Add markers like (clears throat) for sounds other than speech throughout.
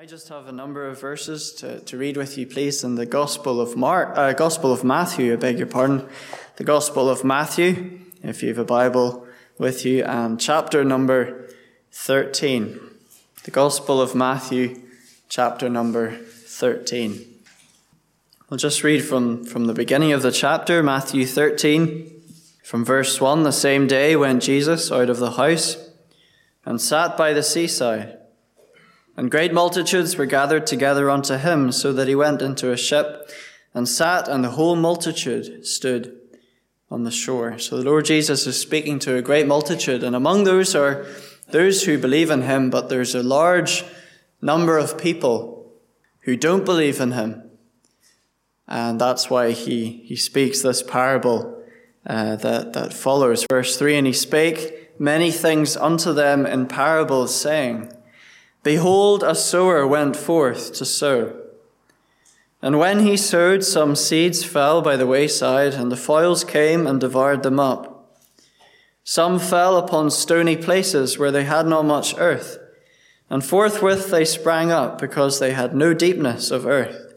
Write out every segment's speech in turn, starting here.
I just have a number of verses to, to read with you, please, in the Gospel of Mark, uh, Gospel of Matthew. I beg your pardon, the Gospel of Matthew, if you have a Bible with you, and chapter number thirteen. The Gospel of Matthew, chapter number thirteen. We'll just read from, from the beginning of the chapter, Matthew thirteen, from verse one. The same day went Jesus out of the house and sat by the seaside. And great multitudes were gathered together unto him, so that he went into a ship and sat, and the whole multitude stood on the shore. So the Lord Jesus is speaking to a great multitude, and among those are those who believe in him, but there's a large number of people who don't believe in him. And that's why he, he speaks this parable uh, that, that follows. Verse 3 And he spake many things unto them in parables, saying, Behold, a sower went forth to sow. And when he sowed, some seeds fell by the wayside, and the fowls came and devoured them up. Some fell upon stony places where they had not much earth, and forthwith they sprang up, because they had no deepness of earth.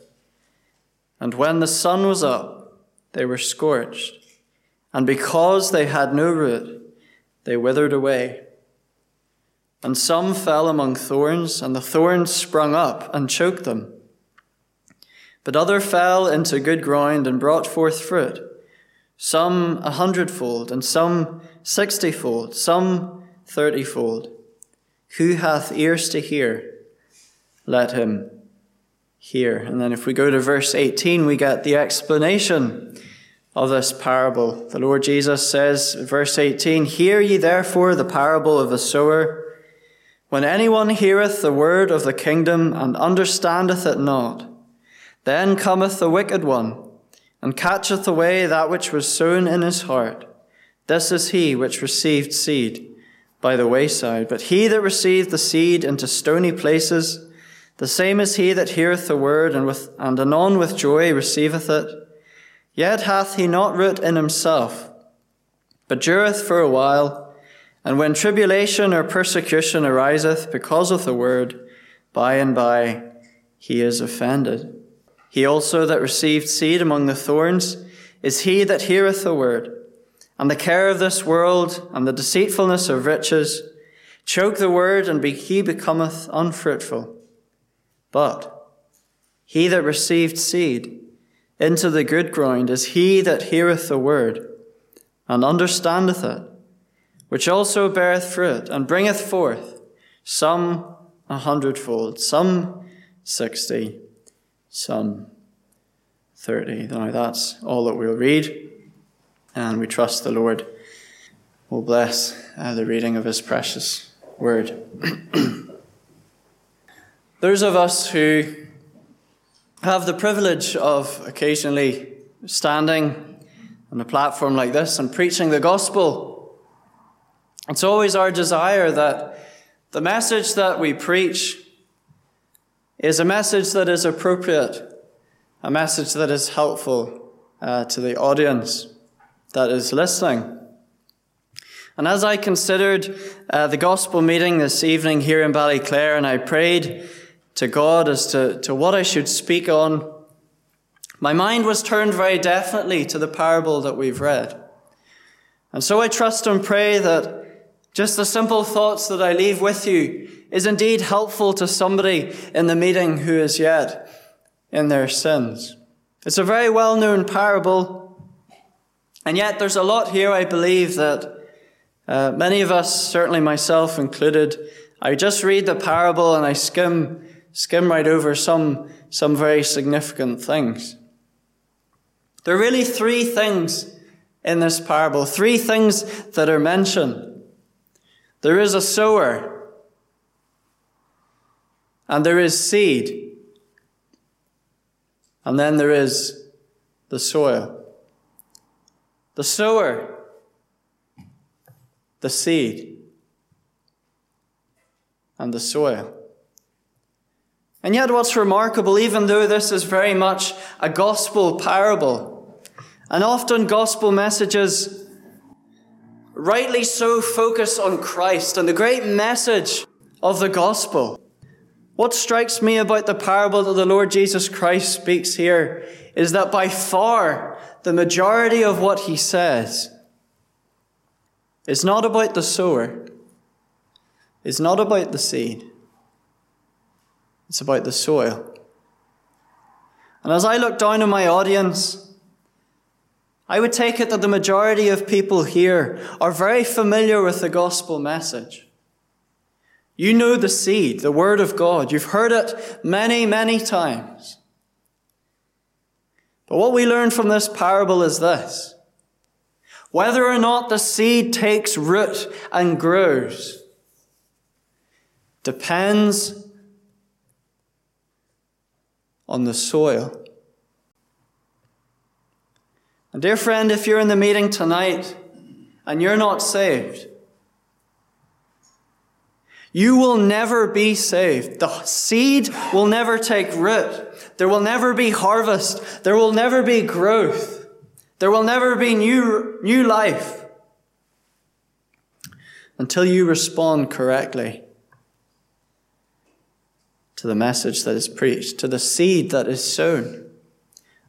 And when the sun was up, they were scorched, and because they had no root, they withered away. And some fell among thorns, and the thorns sprung up and choked them. But other fell into good ground and brought forth fruit, some a hundredfold, and some sixtyfold, some thirtyfold. Who hath ears to hear? Let him hear. And then if we go to verse 18, we get the explanation of this parable. The Lord Jesus says, verse 18, Hear ye therefore the parable of the sower. When anyone heareth the word of the kingdom and understandeth it not, then cometh the wicked one, and catcheth away that which was sown in his heart. This is he which received seed by the wayside. But he that received the seed into stony places, the same is he that heareth the word, and, with, and anon with joy receiveth it. Yet hath he not root in himself, but dureth for a while. And when tribulation or persecution ariseth because of the word, by and by he is offended. He also that received seed among the thorns is he that heareth the word, and the care of this world and the deceitfulness of riches choke the word, and he becometh unfruitful. But he that received seed into the good ground is he that heareth the word, and understandeth it which also beareth fruit, and bringeth forth some a hundredfold, some sixty, some thirty. Now that's all that we'll read, and we trust the Lord will bless uh, the reading of his precious word. (clears throat) Those of us who have the privilege of occasionally standing on a platform like this and preaching the gospel it's always our desire that the message that we preach is a message that is appropriate, a message that is helpful uh, to the audience that is listening. And as I considered uh, the gospel meeting this evening here in Ballyclare, and I prayed to God as to, to what I should speak on, my mind was turned very definitely to the parable that we've read. And so I trust and pray that just the simple thoughts that I leave with you is indeed helpful to somebody in the meeting who is yet in their sins. It's a very well known parable, and yet there's a lot here, I believe, that uh, many of us, certainly myself included, I just read the parable and I skim, skim right over some, some very significant things. There are really three things in this parable, three things that are mentioned. There is a sower, and there is seed, and then there is the soil. The sower, the seed, and the soil. And yet, what's remarkable, even though this is very much a gospel parable, and often gospel messages rightly so focus on Christ and the great message of the gospel. What strikes me about the parable that the Lord Jesus Christ speaks here is that by far the majority of what he says is not about the sower, it's not about the seed, it's about the soil. And as I look down on my audience, I would take it that the majority of people here are very familiar with the gospel message. You know the seed, the word of God. You've heard it many, many times. But what we learn from this parable is this. Whether or not the seed takes root and grows depends on the soil. And dear friend, if you're in the meeting tonight and you're not saved, you will never be saved. The seed will never take root. There will never be harvest. There will never be growth. There will never be new, new life until you respond correctly to the message that is preached, to the seed that is sown.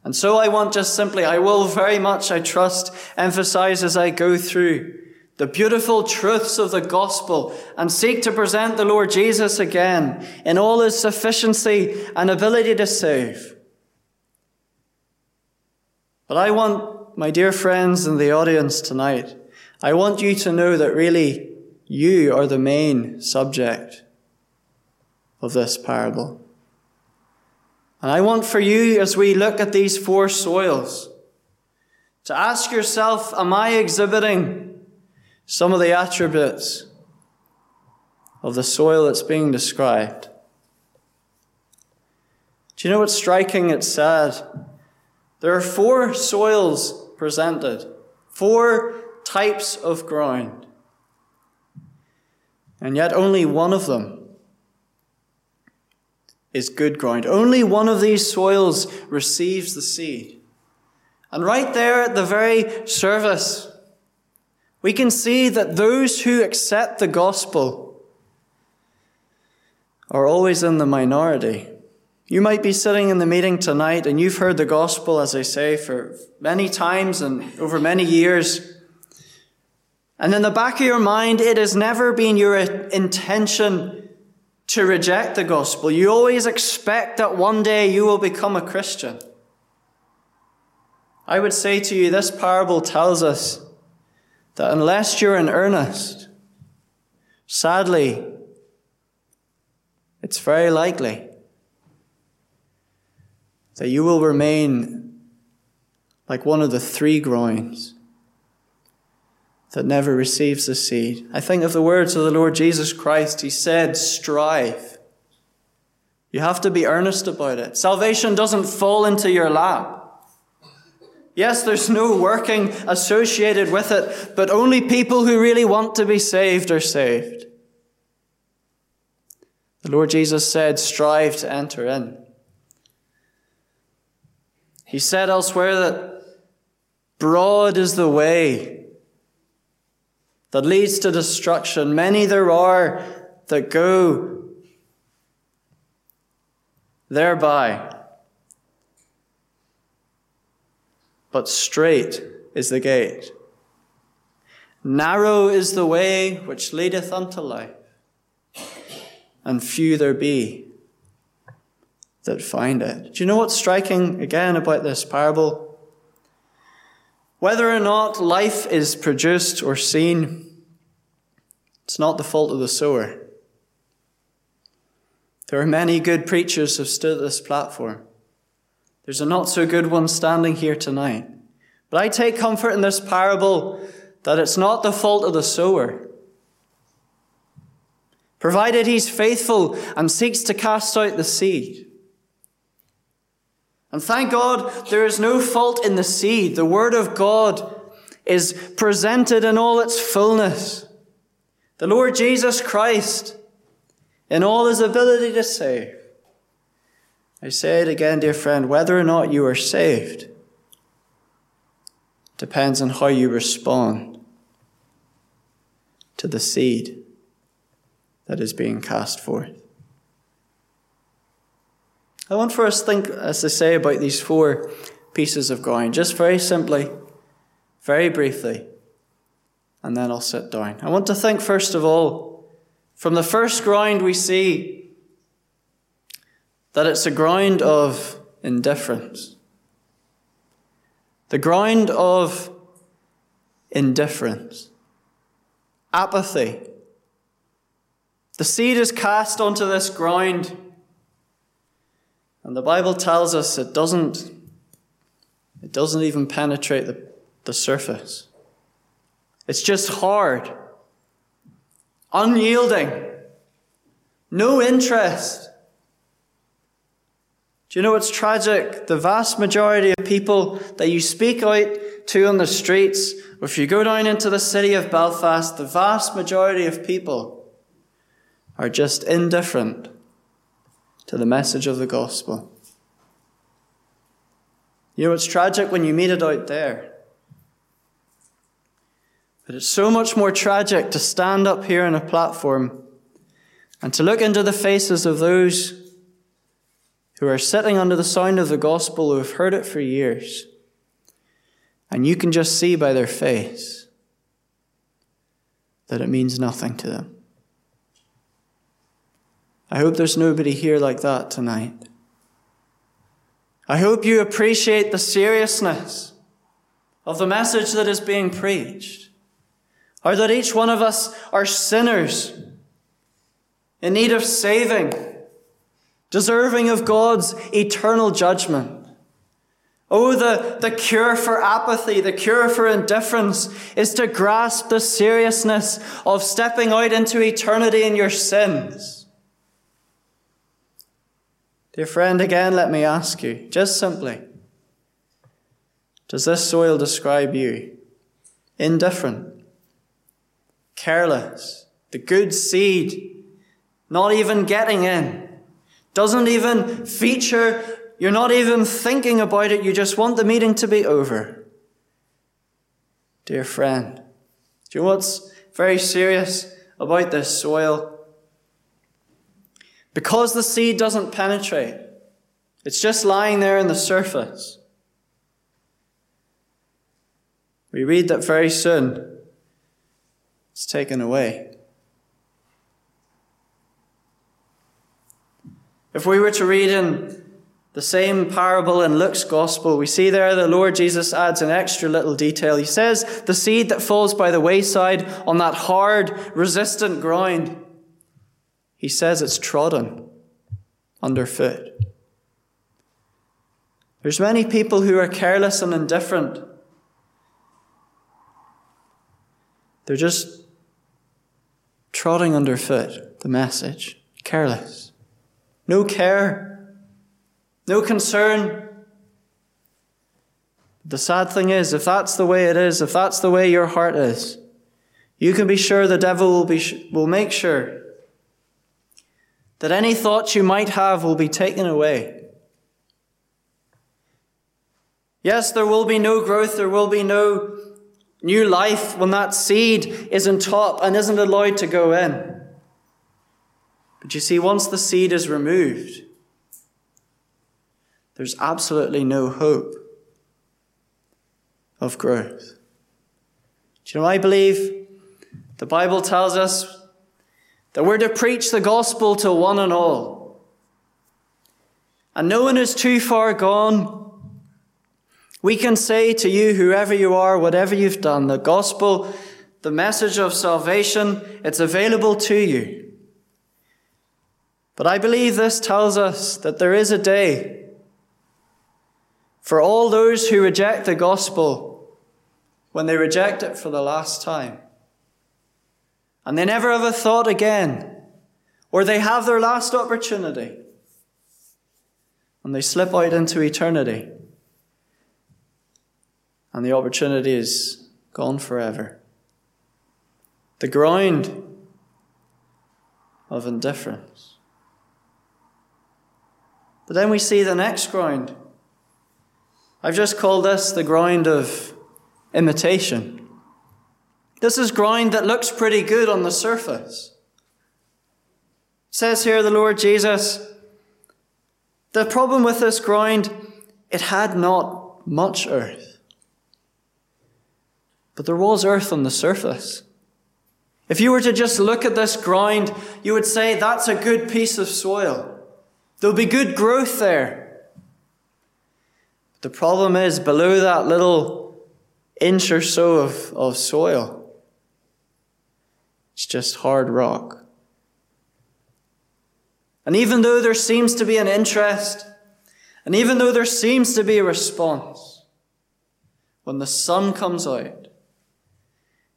And so I want just simply, I will very much, I trust, emphasize as I go through the beautiful truths of the gospel and seek to present the Lord Jesus again in all his sufficiency and ability to save. But I want, my dear friends in the audience tonight, I want you to know that really you are the main subject of this parable. And I want for you, as we look at these four soils, to ask yourself, am I exhibiting some of the attributes of the soil that's being described? Do you know what's striking? It's sad. There are four soils presented, four types of ground. And yet only one of them is good ground. Only one of these soils receives the seed. And right there at the very surface, we can see that those who accept the gospel are always in the minority. You might be sitting in the meeting tonight and you've heard the gospel, as I say, for many times and over many years. And in the back of your mind, it has never been your intention to reject the gospel. You always expect that one day you will become a Christian. I would say to you, this parable tells us that unless you're in earnest, sadly, it's very likely that you will remain like one of the three groins that never receives the seed. I think of the words of the Lord Jesus Christ. He said, strive. You have to be earnest about it. Salvation doesn't fall into your lap. Yes, there's no working associated with it, but only people who really want to be saved are saved. The Lord Jesus said, strive to enter in. He said elsewhere that broad is the way that leads to destruction. Many there are that go thereby. But strait is the gate. Narrow is the way which leadeth unto life, and few there be that find it. Do you know what's striking again about this parable? Whether or not life is produced or seen, it's not the fault of the sower. There are many good preachers who've stood at this platform. There's a not so good one standing here tonight. But I take comfort in this parable that it's not the fault of the sower. Provided he's faithful and seeks to cast out the seed. And thank God there is no fault in the seed. The Word of God is presented in all its fullness. The Lord Jesus Christ, in all his ability to save. I say it again, dear friend, whether or not you are saved depends on how you respond to the seed that is being cast forth. I want for us to think, as I say, about these four pieces of ground, just very simply, very briefly, and then I'll sit down. I want to think, first of all, from the first ground we see that it's a ground of indifference. The ground of indifference, apathy. The seed is cast onto this ground, and the Bible tells us it doesn't, it doesn't even penetrate the, the surface. It's just hard, unyielding, no interest. Do you know what's tragic? The vast majority of people that you speak out to on the streets, or if you go down into the city of Belfast, the vast majority of people are just indifferent to the message of the gospel. You know, it's tragic when you meet it out there. But it's so much more tragic to stand up here on a platform and to look into the faces of those who are sitting under the sound of the gospel who have heard it for years. And you can just see by their face that it means nothing to them. I hope there's nobody here like that tonight. I hope you appreciate the seriousness of the message that is being preached, or that each one of us are sinners in need of saving deserving of God's eternal judgment. Oh, the, the cure for apathy, the cure for indifference is to grasp the seriousness of stepping out into eternity in your sins. Dear friend, again, let me ask you, just simply, does this soil describe you? Indifferent, careless, the good seed, not even getting in doesn't even feature. You're not even thinking about it. You just want the meeting to be over. Dear friend, do you know what's very serious about this soil? Because the seed doesn't penetrate, it's just lying there in the surface. We read that very soon it's taken away. If we were to read in the same parable in Luke's gospel, we see there the Lord Jesus adds an extra little detail. He says, The seed that falls by the wayside on that hard, resistant ground, he says it's trodden underfoot. There's many people who are careless and indifferent. They're just trotting underfoot the message, careless no care, no concern. The sad thing is, if that's the way it is, if that's the way your heart is, you can be sure the devil will, be, will make sure that any thoughts you might have will be taken away. Yes, there will be no growth, there will be no new life when that seed isn't taught and isn't allowed to go in. But you see, once the seed is removed, there's absolutely no hope of growth. Do you know, I believe the Bible tells us that we're to preach the gospel to one and all. And no one is too far gone. We can say to you, whoever you are, whatever you've done, the gospel, the message of salvation, it's available to you. But I believe this tells us that there is a day for all those who reject the gospel when they reject it for the last time. And they never have a thought again, or they have their last opportunity and they slip out into eternity. And the opportunity is gone forever. The ground of indifference. But then we see the next ground. I've just called this the ground of imitation. This is ground that looks pretty good on the surface. It says here the Lord Jesus, The problem with this ground, it had not much earth. But there was earth on the surface. If you were to just look at this ground, you would say that's a good piece of soil. There'll be good growth there. The problem is below that little inch or so of, of soil, it's just hard rock. And even though there seems to be an interest, and even though there seems to be a response, when the sun comes out,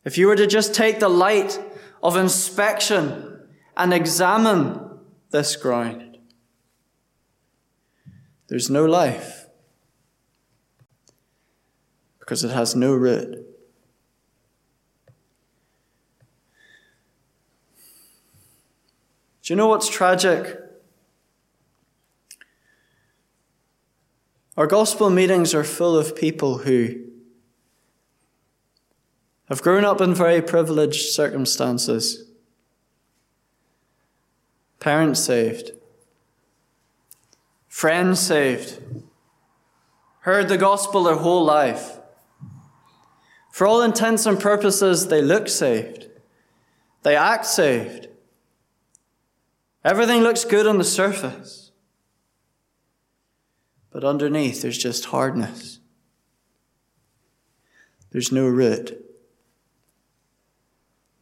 if you were to just take the light of inspection and examine this ground, there's no life because it has no root. Do you know what's tragic? Our gospel meetings are full of people who have grown up in very privileged circumstances. Parents saved, friends saved, heard the gospel their whole life. For all intents and purposes, they look saved, they act saved. Everything looks good on the surface. But underneath, there's just hardness. There's no root.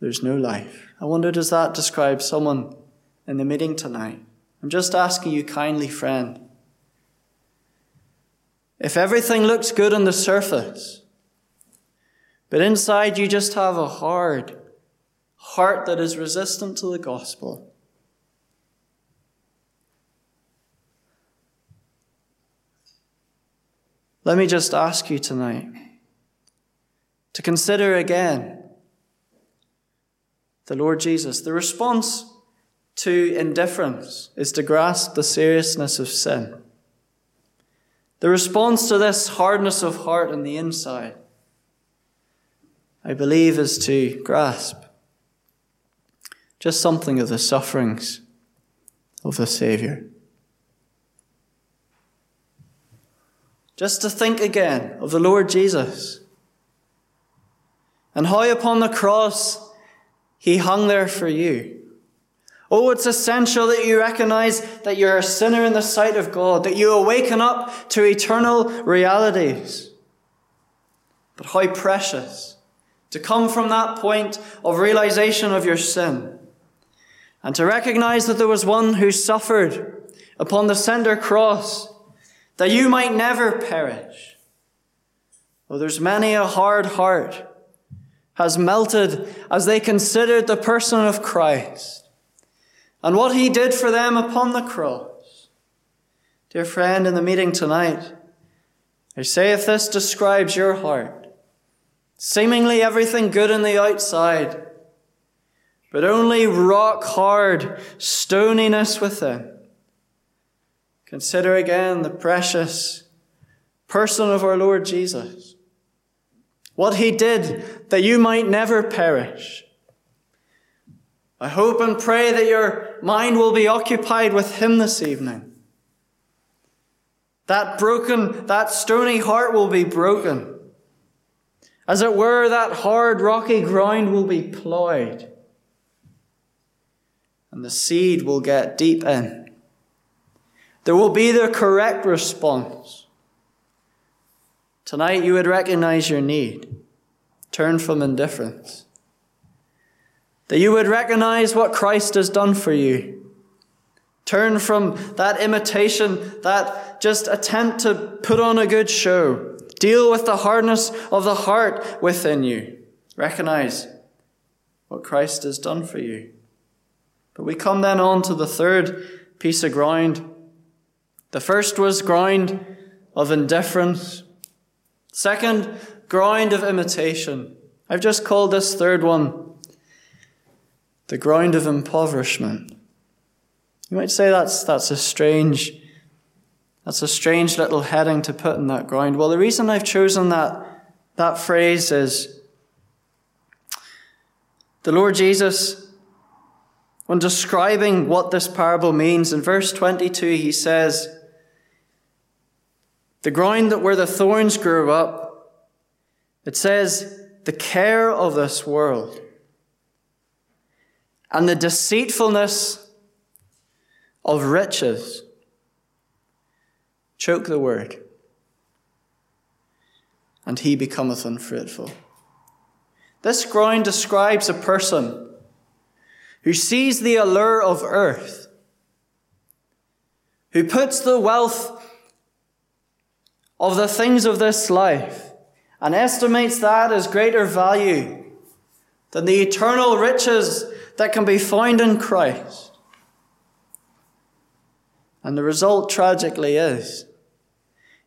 There's no life. I wonder, does that describe someone in the meeting tonight? I'm just asking you kindly, friend. If everything looks good on the surface, but inside you just have a hard heart that is resistant to the gospel, Let me just ask you tonight to consider again the Lord Jesus. The response to indifference is to grasp the seriousness of sin. The response to this hardness of heart on the inside, I believe, is to grasp just something of the sufferings of the Saviour. Just to think again of the Lord Jesus and how upon the cross he hung there for you. Oh, it's essential that you recognize that you're a sinner in the sight of God, that you awaken up to eternal realities. But how precious to come from that point of realization of your sin and to recognize that there was one who suffered upon the center cross that you might never perish. Oh, there's many a hard heart has melted as they considered the person of Christ and what he did for them upon the cross. Dear friend, in the meeting tonight, I say if this describes your heart, seemingly everything good on the outside, but only rock hard stoniness within, Consider again the precious person of our Lord Jesus. What he did that you might never perish. I hope and pray that your mind will be occupied with him this evening. That broken, that stony heart will be broken. As it were, that hard, rocky ground will be plowed. And the seed will get deep in there will be the correct response. Tonight, you would recognize your need. Turn from indifference. That you would recognize what Christ has done for you. Turn from that imitation, that just attempt to put on a good show. Deal with the hardness of the heart within you. Recognize what Christ has done for you. But we come then on to the third piece of ground the first was ground of indifference. Second, ground of imitation. I've just called this third one the ground of impoverishment. You might say that's, that's a strange, that's a strange little heading to put in that ground. Well, the reason I've chosen that, that phrase is the Lord Jesus, when describing what this parable means, in verse 22, he says, the ground that where the thorns grew up, it says, the care of this world and the deceitfulness of riches choke the word, and he becometh unfruitful. This ground describes a person who sees the allure of earth, who puts the wealth of the things of this life and estimates that as greater value than the eternal riches that can be found in Christ. And the result, tragically, is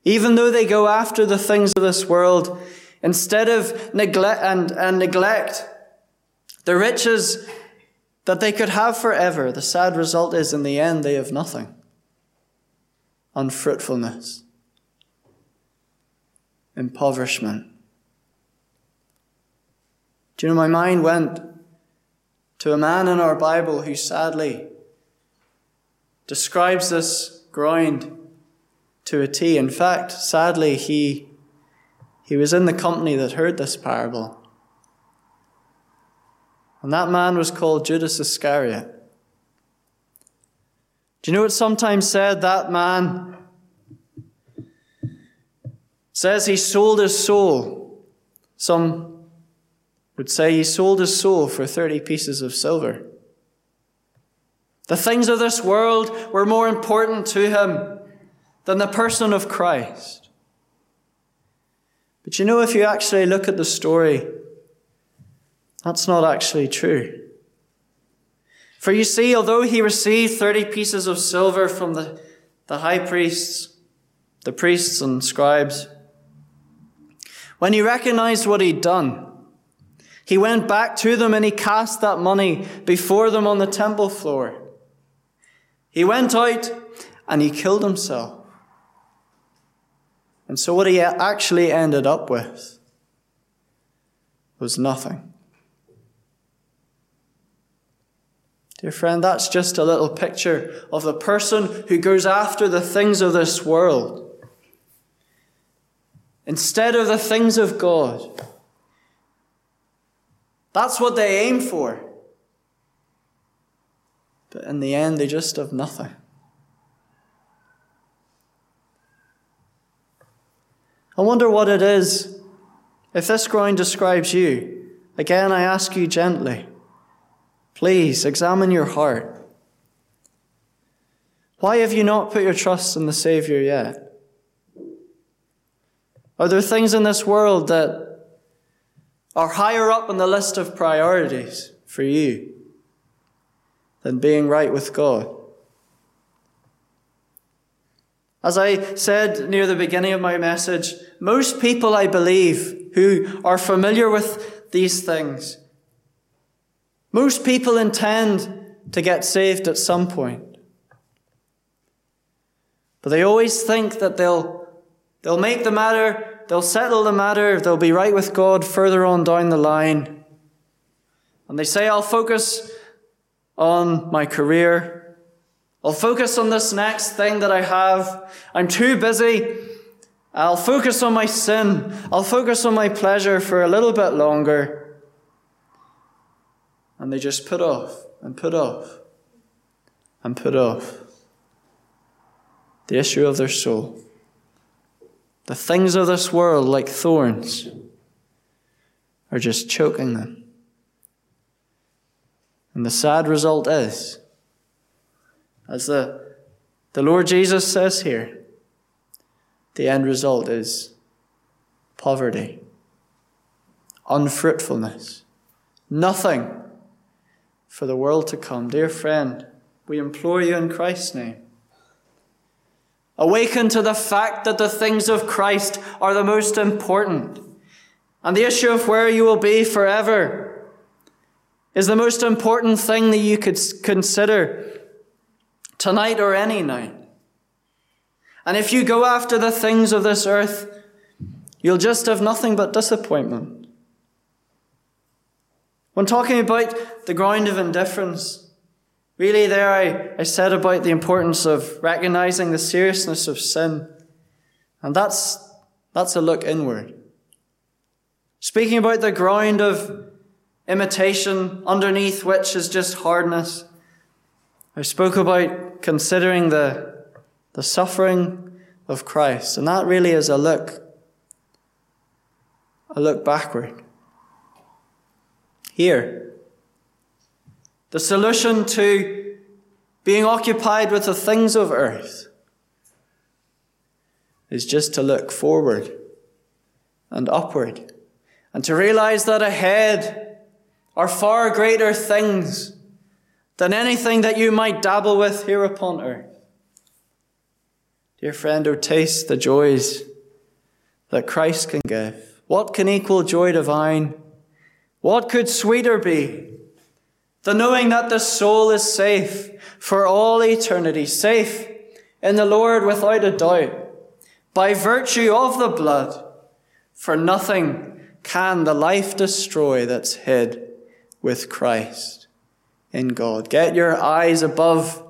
even though they go after the things of this world, instead of neglect and, and neglect the riches that they could have forever, the sad result is in the end they have nothing. Unfruitfulness, impoverishment. Do you know, my mind went to a man in our Bible who sadly describes this grind to a T. In fact, sadly, he, he was in the company that heard this parable. And that man was called Judas Iscariot. Do you know what sometimes said that man says he sold his soul. Some would say he sold his soul for 30 pieces of silver. The things of this world were more important to him than the person of Christ. But you know, if you actually look at the story, that's not actually true. For you see, although he received 30 pieces of silver from the, the high priests, the priests and scribes, when he recognized what he'd done, he went back to them and he cast that money before them on the temple floor. He went out and he killed himself. And so what he actually ended up with was nothing. Dear friend, that's just a little picture of the person who goes after the things of this world instead of the things of God. That's what they aim for. But in the end, they just have nothing. I wonder what it is. If this ground describes you, again I ask you gently, please examine your heart. Why have you not put your trust in the Saviour yet? Are there things in this world that are higher up on the list of priorities for you than being right with God. As I said near the beginning of my message, most people, I believe, who are familiar with these things, most people intend to get saved at some point. But they always think that they'll, they'll make the matter They'll settle the matter, they'll be right with God further on down the line. And they say, I'll focus on my career. I'll focus on this next thing that I have. I'm too busy. I'll focus on my sin. I'll focus on my pleasure for a little bit longer. And they just put off and put off and put off the issue of their soul. The things of this world, like thorns, are just choking them. And the sad result is, as the, the Lord Jesus says here, the end result is poverty, unfruitfulness, nothing for the world to come. Dear friend, we implore you in Christ's name Awaken to the fact that the things of Christ are the most important. And the issue of where you will be forever is the most important thing that you could consider tonight or any night. And if you go after the things of this earth, you'll just have nothing but disappointment. When talking about the ground of indifference, Really, there I, I said about the importance of recognizing the seriousness of sin And that's, that's a look inward. Speaking about the ground of imitation underneath which is just hardness, I spoke about considering the, the suffering of Christ, and that really is a look, a look backward. Here, the solution to being occupied with the things of earth is just to look forward and upward and to realize that ahead are far greater things than anything that you might dabble with here upon earth. Dear friend, oh, taste the joys that Christ can give. What can equal joy divine? What could sweeter be than knowing that the soul is safe for all eternity, safe in the Lord without a doubt? by virtue of the blood, for nothing can the life destroy that's hid with Christ in God. Get your eyes above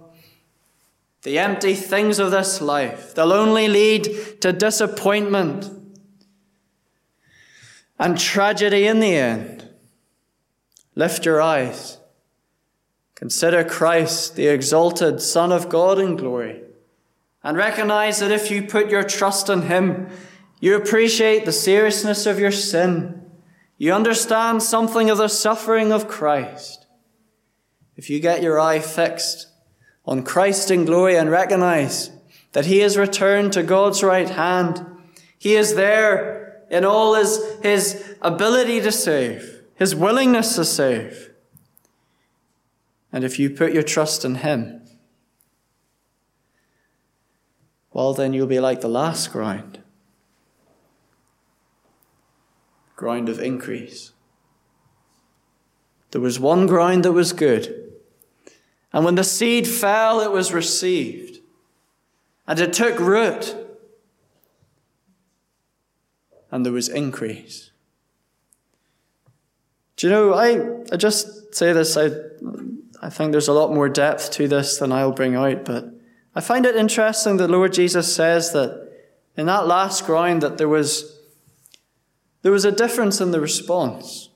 the empty things of this life. They'll only lead to disappointment and tragedy in the end. Lift your eyes. Consider Christ, the exalted Son of God in glory and recognize that if you put your trust in Him, you appreciate the seriousness of your sin. You understand something of the suffering of Christ. If you get your eye fixed on Christ in glory and recognize that He has returned to God's right hand, He is there in all His, his ability to save, His willingness to save. And if you put your trust in Him, well, then you'll be like the last ground ground of increase. There was one ground that was good. And when the seed fell, it was received. And it took root. And there was increase. Do you know, I, I just say this, I, I think there's a lot more depth to this than I'll bring out, but I find it interesting that Lord Jesus says that in that last ground that there was, there was a difference in the response.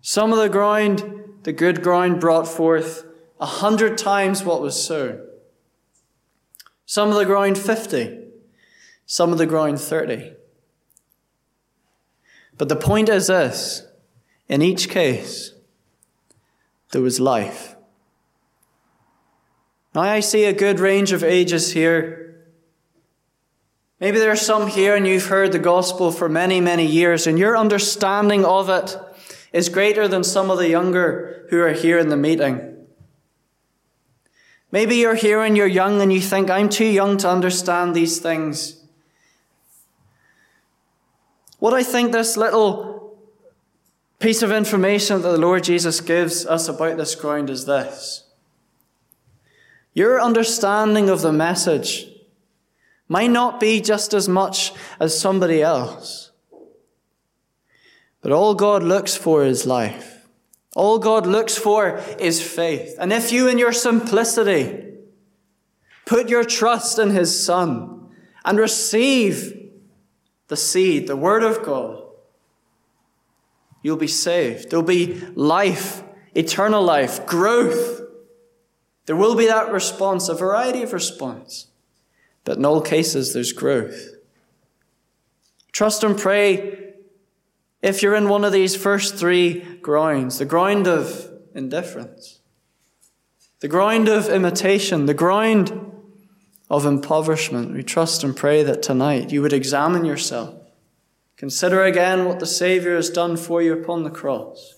Some of the ground, the good ground, brought forth a hundred times what was sown. Some of the ground, 50. Some of the ground, 30. But the point is this in each case, there was life. Now, I see a good range of ages here. Maybe there are some here and you've heard the gospel for many, many years, and your understanding of it is greater than some of the younger who are here in the meeting. Maybe you're here and you're young and you think, I'm too young to understand these things. What I think this little piece of information that the Lord Jesus gives us about this ground is this. Your understanding of the message might not be just as much as somebody else. But all God looks for is life. All God looks for is faith. And if you, in your simplicity, put your trust in His Son and receive the seed, the Word of God, you'll be saved. There'll be life, eternal life, growth there will be that response, a variety of response. But in all cases, there's growth. Trust and pray if you're in one of these first three grounds the ground of indifference, the ground of imitation, the ground of impoverishment. We trust and pray that tonight you would examine yourself. Consider again what the Savior has done for you upon the cross.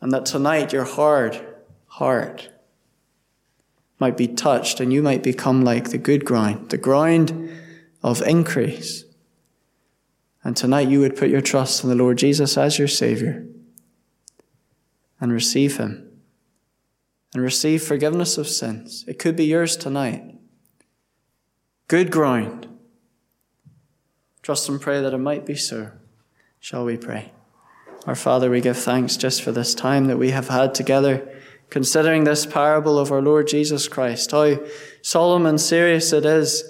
And that tonight your hard heart might be touched and you might become like the good ground, the ground of increase. And tonight you would put your trust in the Lord Jesus as your Savior and receive Him and receive forgiveness of sins. It could be yours tonight. Good ground. Trust and pray that it might be so. Shall we pray? Our Father, we give thanks just for this time that we have had together considering this parable of our Lord Jesus Christ, how solemn and serious it is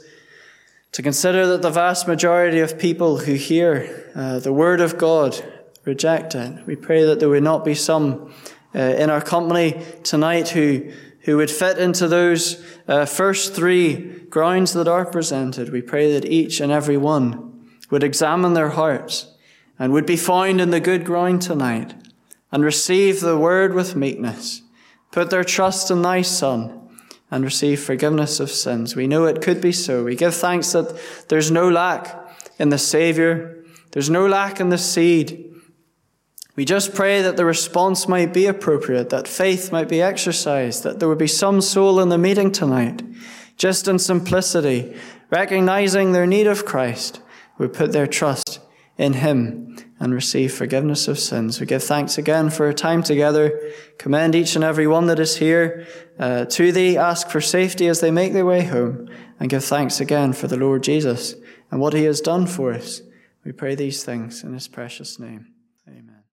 To consider that the vast majority of people who hear uh, the word of God reject it. We pray that there would not be some uh, in our company tonight who, who would fit into those uh, first three grounds that are presented. We pray that each and every one would examine their hearts and would be found in the good ground tonight and receive the word with meekness, put their trust in thy Son, and receive forgiveness of sins. We know it could be so. We give thanks that there's no lack in the Savior. There's no lack in the seed. We just pray that the response might be appropriate, that faith might be exercised, that there would be some soul in the meeting tonight, just in simplicity, recognizing their need of Christ, would put their trust in Him and receive forgiveness of sins. We give thanks again for a time together. Commend each and every one that is here uh, to Thee. Ask for safety as they make their way home. And give thanks again for the Lord Jesus and what He has done for us. We pray these things in His precious name.